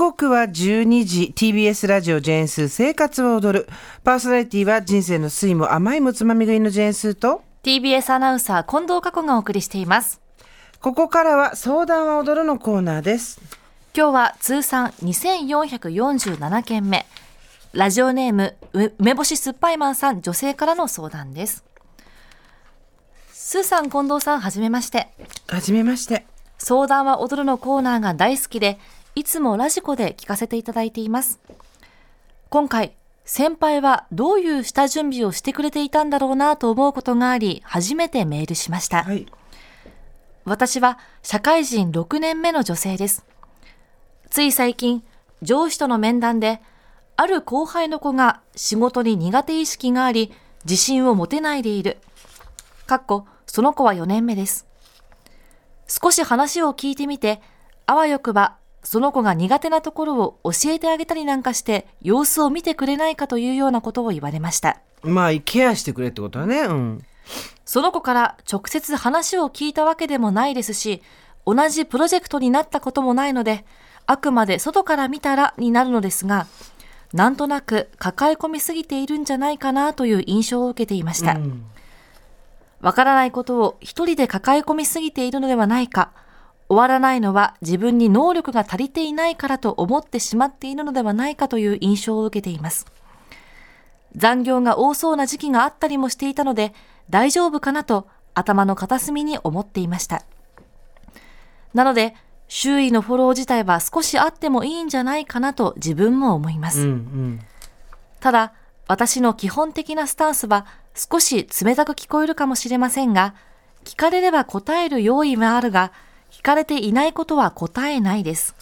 刻は12時。TBS ラジオジェーンスー生活を踊る。パーソナリティは人生の酸いも甘いもつまみ食いのジェーンスーと TBS アナウンサー近藤佳子がお送りしています。ここからは相談は踊るのコーナーです。今日は通算2447件目。ラジオネームう梅干し酸っぱいマンさん女性からの相談です。スーさん近藤さんはじめまして。はじめまして。相談は踊るのコーナーが大好きでいつもラジコで聞かせていただいています今回先輩はどういう下準備をしてくれていたんだろうなと思うことがあり初めてメールしました、はい私は社会人6年目の女性です。つい最近、上司との面談で、ある後輩の子が仕事に苦手意識があり、自信を持てないでいる。かっこ、その子は4年目です。少し話を聞いてみて、あわよくば、その子が苦手なところを教えてあげたりなんかして、様子を見てくれないかというようなことを言われました。まあケアしてくれってことはねうんその子から直接話を聞いたわけでもないですし、同じプロジェクトになったこともないので、あくまで外から見たらになるのですが、なんとなく抱え込みすぎているんじゃないかなという印象を受けていました。わからないことを一人で抱え込みすぎているのではないか、終わらないのは自分に能力が足りていないからと思ってしまっているのではないかという印象を受けています。残業が多そうな時期があったりもしていたので、大丈夫かなと頭の片隅に思っていました。なので、周囲のフォロー自体は少しあってもいいんじゃないかなと自分も思います。うんうんただ、私の基本的なスタンスは少し冷たく聞こえるかもしれませんが、聞かれれば答える用意はあるが、聞かれていないことは答えないです。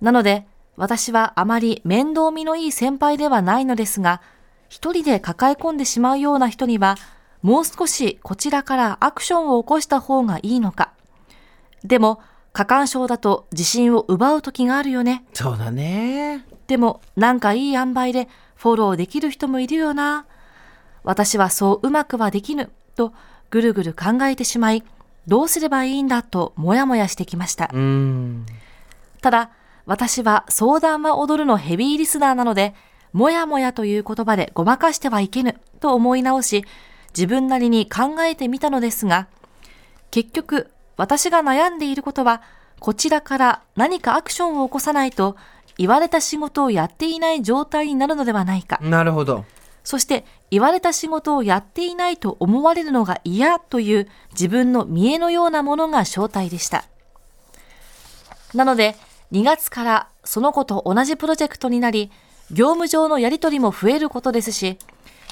なので、私はあまり面倒見のいい先輩ではないのですが、一人で抱え込んでしまうような人には、もう少しこちらからアクションを起こした方がいいのか。でも、過干渉だと自信を奪う時があるよね。そうだねでもなんかいい塩梅でフォローできる人もいるよな。私はそううまくはできぬとぐるぐる考えてしまい、どうすればいいんだともやもやしてきました。うんただ、私は相談は踊るのヘビーリスナーなので、もやもやという言葉でごまかしてはいけぬと思い直し、自分なりに考えてみたのですが、結局私が悩んでいることは、こちらから何かアクションを起こさないと、言われた仕事をやっていない状態になるのではないか。なるほどそして言われた仕事をやっていないと思われるのが嫌という自分の見栄のようなものが正体でした。なので2月からその子と同じプロジェクトになり、業務上のやり取りも増えることですし、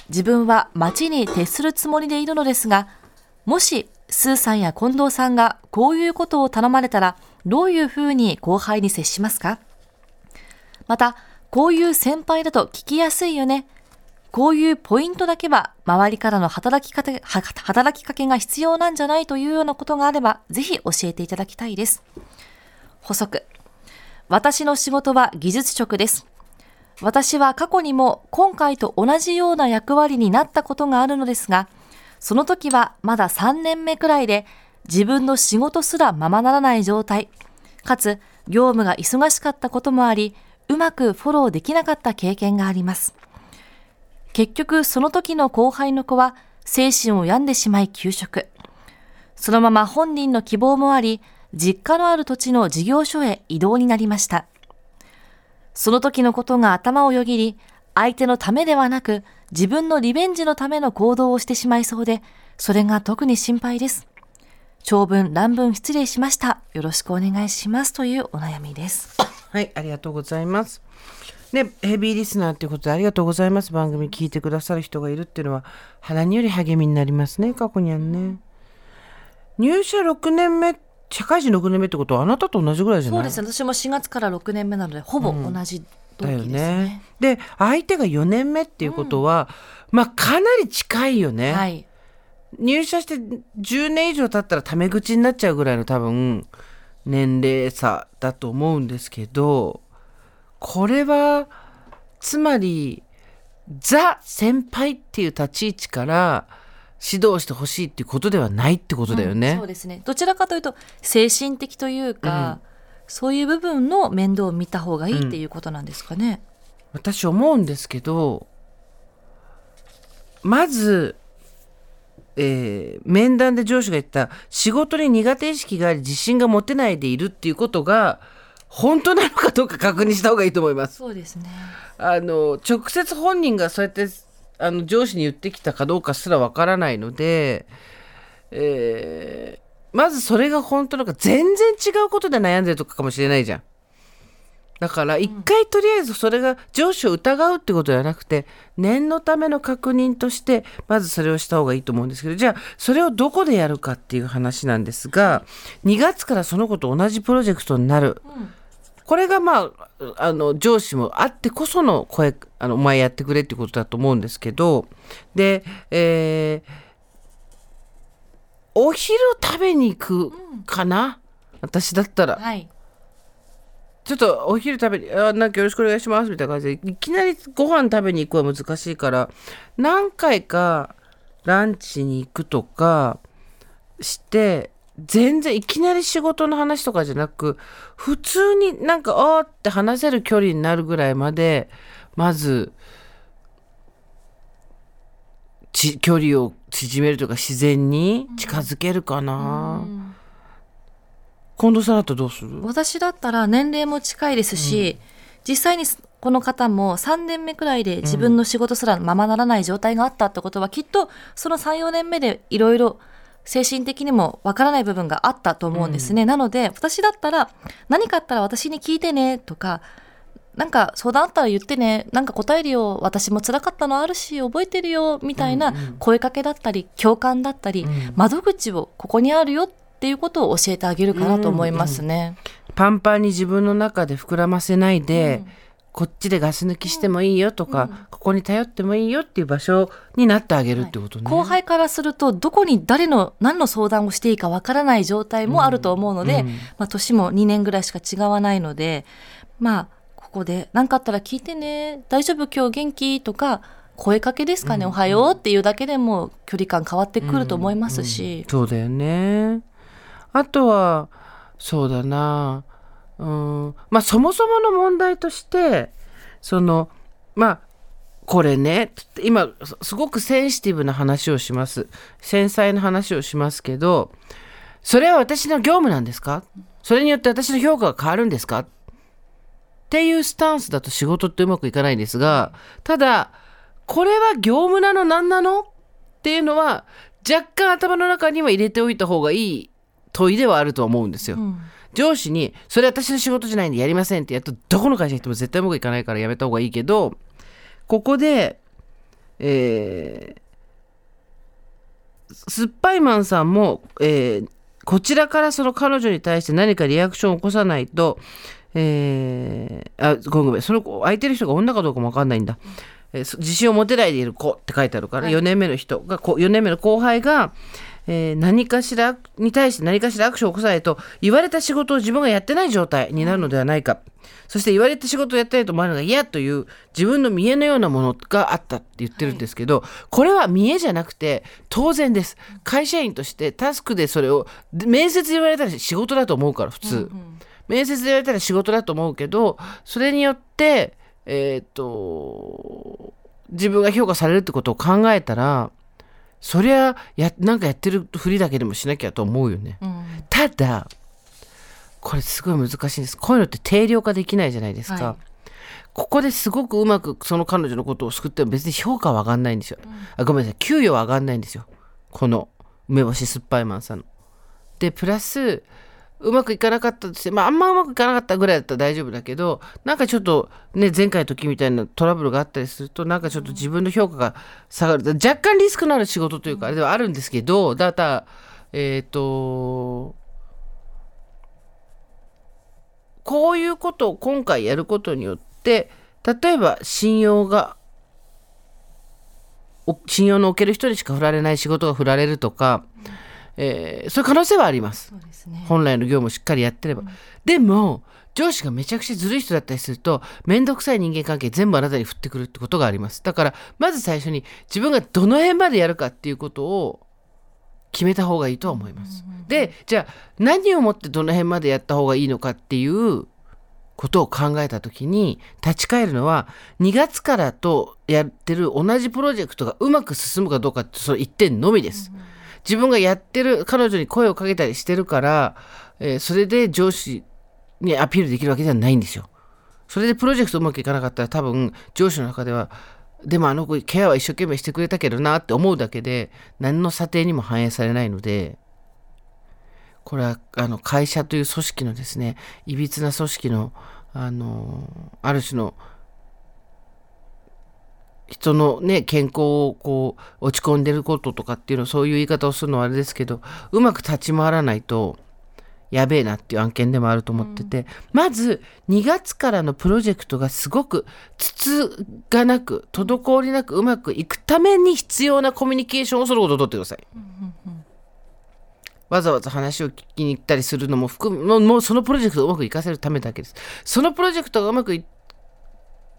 自分は町に徹するつもりでいるのですが、もしスーさんや近藤さんがこういうことを頼まれたら、どういうふうに後輩に接しますか？また、こういう先輩だと聞きやすいよね。こういうポイントだけは周りからの働きかけ、働きかけが必要なんじゃないというようなことがあれば、ぜひ教えていただきたいです。補足。私の仕事は技術職です。私は過去にも今回と同じような役割になったことがあるのですが、その時はまだ3年目くらいで自分の仕事すらままならない状態、かつ業務が忙しかったこともあり、うまくフォローできなかった経験があります。結局その時の後輩の子は精神を病んでしまい休職。そのまま本人の希望もあり、実家のある土地の事業所へ移動になりました。その時のことが頭をよぎり、相手のためではなく、自分のリベンジのための行動をしてしまいそうで、それが特に心配です。長文乱文失礼しました。よろしくお願いしますというお悩みです。はいありがとうございますねヘビーリスナーっていうことでありがとうございます番組聞いてくださる人がいるっていうのは鼻により励みになりますね過去にはね入社6年目社会人6年目ってことはあなたと同じぐらいじゃない？そうですね。私も4月から6年目なので、ほぼ同じ同だよ期ですね。ね。で相手が4年目っていうことは、まあかなり近いよね、はい。入社して10年以上経ったらタメ口になっちゃうぐらいの多分年齢差だと思うんですけどこれはつまりザ先輩っていう立ち位置から指導してほしいっていうことではないってことだよね。そうですね。どちらかというと、精神的というか、そういう部分の面倒を見た方がいいっていうことなんですかね。私思うんですけどまず、えー面談で上司が言った仕事に苦手意識があり自信が持てないでいるっていうことが本当なのかどうか確認した方がいいと思います。そうですね。あの直接本人がそうやってあの上司に言ってきたかどうかすらわからないので、えーまずそれが本当なのか全然違うことで悩んでるとかかもしれないじゃん。だから一回とりあえずそれが上司を疑うってことではなくて念のための確認としてまずそれをした方がいいと思うんですけどじゃあそれをどこでやるかっていう話なんですが2月からその子と同じプロジェクトになる。これがまああの上司もあってこその声あのお前やってくれってことだと思うんですけどで、えーお昼食べに行くかな、私だったらはい。ちょっとお昼食べにあなんかよろしくお願いしますみたいな感じでいきなりご飯食べに行くは難しいから何回かランチに行くとかして全然いきなり仕事の話とかじゃなく普通になんかあーって話せる距離になるぐらいまでまずち距離を縮めるとか自然に近づけるかな、近藤さんだったらどうする？私だったら年齢も近いですし、実際にこの方も3年目くらいで自分の仕事すらままならない状態があったってことは、きっとその3、4年目でいろいろ精神的にもわからない部分があったと思うんですね。なので、私だったら何かあったら私に聞いてねとか、なんか相談あったら言ってね、なんか答えるよ、私も辛かったのあるし、覚えてるよ、みたいな声かけだったり、共感だったり、窓口をここにあるよっていうことを教えてあげるかなと思いますね。パンパンに自分の中で膨らませないで、こっちでガス抜きしてもいいよとか、ここに頼ってもいいよっていう場所になってあげるってことね。後輩からするとどこに誰の何の相談をしていいかわからない状態もあると思うので、まあ、年も2年ぐらいしか違わないのでまあここで何かあったら聞いてね。大丈夫？今日元気？とか声かけですかね、おはようっていうだけでも距離感変わってくると思いますし、そうだよね。あとはそうだなうん。まあそもそもの問題としてそのまあこれね今すごくセンシティブな話をします。繊細な話をしますけどそれは私の業務なんですか？それによって私の評価が変わるんですか？っていうスタンスだと仕事ってうまくいかないんですがただこれは業務なの何なの？っていうのは若干頭の中には入れておいた方がいい問いではあるとは思うんですよ。上司に「それ私の仕事じゃないんでやりません」ってやるとどこの会社に行っても絶対うまくいかないからやめた方がいいけどここでえー酸っぱいマンさんも、えーこちらからその彼女に対して何かリアクションを起こさないと、えーあごめんごめんその子相手の人が女かどうかも分かんないんだ、えーそ自信を持てないでいる子って書いてあるから、4年目の人がこ4年目の後輩が、えー何かしらに対して何かしらアクションを起こさないと言われた仕事を自分がやってない状態になるのではないか、そして言われた仕事をやってないと思われるのが嫌という自分の見栄のようなものがあったって言ってるんですけど、これは見栄じゃなくて当然です。会社員としてタスクでそれをで面接で言われたら仕事だと思うから普通、面接で言われたら仕事だと思うけどそれによってえーっと自分が評価されるってことを考えたらそりゃやなんかやってるふりだけでもしなきゃと思うよね。うん。ただこれすごい難しいんです。こういうのって定量化できないじゃないですか、はい。ここですごくうまくその彼女のことを救っても別に評価は上がんないんですよ、あごめんなさい。給与は上がんないんですよ。この梅干し酸っぱいマンさんの。でプラスうまくいかなかったとして、まあ、あんまうまくいかなかったぐらいだったら大丈夫だけどなんかちょっとね前回の時みたいなトラブルがあったりするとなんかちょっと自分の評価が下がる。若干リスクのある仕事というかあれではあるんですけどだからえっ、とこういうことを今回やることによって例えば信用が信用のおける人にしか振られない仕事が振られるとか、えーそういう可能性はあります。ね。本来の業務をしっかりやってれば、でも上司がめちゃくちゃずるい人だったりすると面倒くさい人間関係全部あなたに振ってくるってことがあります。だからまず最初に自分がどの辺までやるかっていうことを決めた方がいいとは思います。でじゃあ何をもってどの辺までやった方がいいのかっていうことを考えた時に立ち返るのは2月からとやってる同じプロジェクトがうまく進むかどうかってその一点のみです。自分がやってる彼女に声をかけたりしてるから、えーそれで上司にアピールできるわけじゃないんですよ。それでプロジェクトうまくいかなかったら多分上司の中ではでもあの子ケアは一生懸命してくれたけどなって思うだけで何の査定にも反映されないのでこれはあの会社という組織のですねいびつな組織のあのある種の人のね健康をこう落ち込んでることとかっていうのそういう言い方をするのはあれですけどうまく立ち回らないとやべえなっていう案件でもあると思ってて、まず2月からのプロジェクトがすごく筒がなく滞りなくうまくいくために必要なコミュニケーションをすることをとってください。わざわざ話を聞きに行ったりするのも含むもうそのプロジェクトをうまくいかせるためだけです。そのプロジェクトがうまくい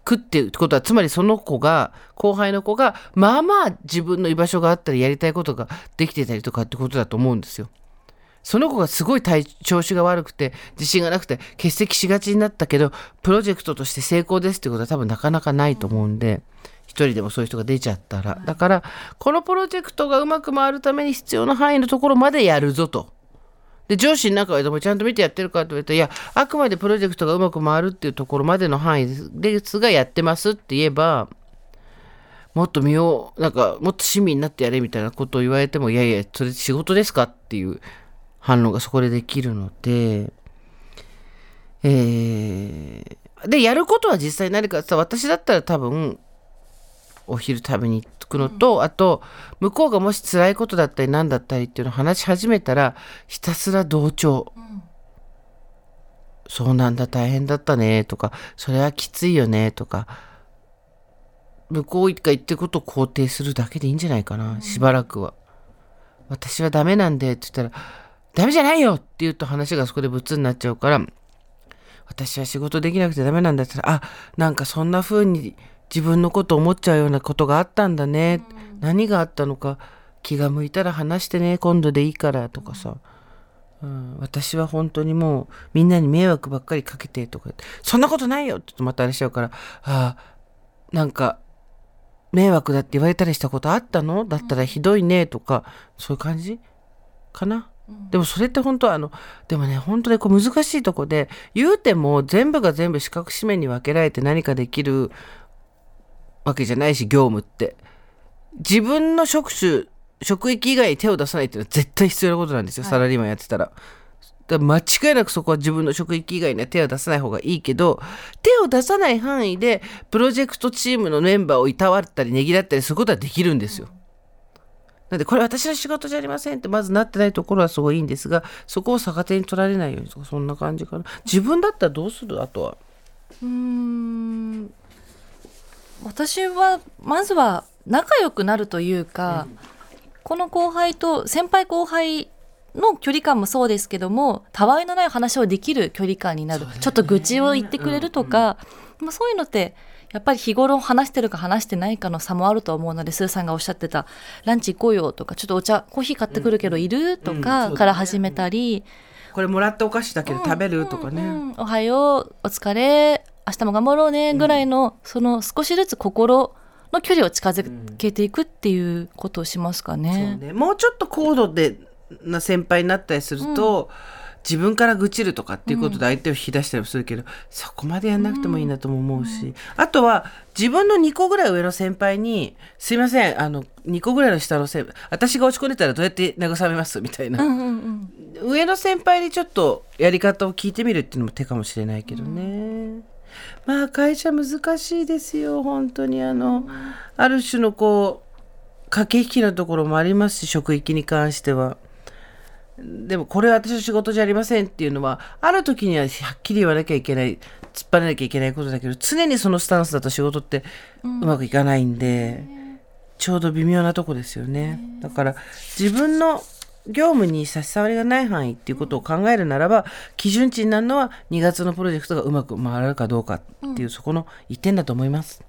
くっていうことはつまりその子が後輩の子がまあまあ自分の居場所があったりやりたいことができてたりとかってことだと思うんですよ。その子がすごい体調子が悪くて自信がなくて欠席しがちになったけどプロジェクトとして成功ですってことは多分なかなかないと思うんで一人でもそういう人が出ちゃったらだからこのプロジェクトがうまく回るために必要な範囲のところまでやるぞと。で上司に中はでもちゃんと見てやってるかと言われたらいやあくまでプロジェクトがうまく回るっていうところまでの範囲ですがやってますって言えばもっと身をなんかもっと市民になってやれみたいなことを言われてもいやいやそれ仕事ですかっていう反応がそこでできるので、えーでやることは実際何かさ私だったら多分お昼食べに行くのと、あと向こうがもし辛いことだったり何だったりっていうのを話し始めたらひたすら同調、そうなんだ大変だったねとかそれはきついよねとか向こうが言ってることを肯定するだけでいいんじゃないかな、しばらくは。私はダメなんでって言ったらダメじゃないよって言うと話がそこでブツになっちゃうから私は仕事できなくてダメなんだったらあなんかそんな風に自分のこと思っちゃうようなことがあったんだね、何があったのか気が向いたら話してね今度でいいからとかさ、うん、私は本当にもうみんなに迷惑ばっかりかけてとか。そんなことないよ！ってまたあれしちゃうから。あなんか迷惑だって言われたりしたことあったの？だったらひどいね！とかそういう感じ？かな？でもそれって本当はあのでもね本当にこう難しいとこで言うても全部が全部四角紙面に分けられて何かできるわけじゃないし業務って。自分の職種職域以外に手を出さないっていうのは絶対必要なことなんですよ、サラリーマンやってたら。だ間違いなくそこは自分の職域以外には手を出さない方がいいけど手を出さない範囲でプロジェクトチームのメンバーをいたわったりねぎらったりすることはできるんですよ。なんでこれ私の仕事じゃありませんってまずなってないところはすごいいいんですがそこを逆手に取られないようにとかそんな感じかな。自分だったらどうする？あとは。うーん私はまずは仲良くなるというか、この後輩と先輩後輩の距離感もそうですけどもたわいのない話をできる距離感になる、ちょっと愚痴を言ってくれるとか、まあ、そういうのってやっぱり日頃話してるか話してないかの差もあると思うのでスーさんがおっしゃってた「ランチ行こうよ」とか「ちょっとお茶コーヒー買ってくるけどいる?」とかから始めたり。これもらったお菓子だけど食べるとかね、うん。おはようお疲れ明日も頑張ろうねぐらいの、その少しずつ心の距離を近づけていくっていうことをしますかそうね。ねもうちょっと高度でな先輩になったりすると、自分から愚痴るとかっていうことで相手を引き出したりもするけど、そこまでやんなくてもいいなとも思うし、あとは自分の2個ぐらい上の先輩に「すいませんあの2個ぐらいの下の先輩私が落ち込んでたらどうやって慰めます?」みたいな、うんうんうん。上の先輩にちょっとやり方を聞いてみるっていうのも手かもしれないけどね。まあ会社難しいですよ本当に。あの、ある種のこう駆け引きのところもありますし職域に関しては。でもこれは私の仕事じゃありませんっていうのはある時にははっきり言わなきゃいけない突っ張らなきゃいけないことだけど常にそのスタンスだと仕事ってうまくいかないんで、ちょうど微妙なとこですよね。だから自分の業務に差し障りがない範囲っていうことを考えるならば基準値になるのは2月のプロジェクトがうまく回るかどうかっていう、そこの一点だと思います。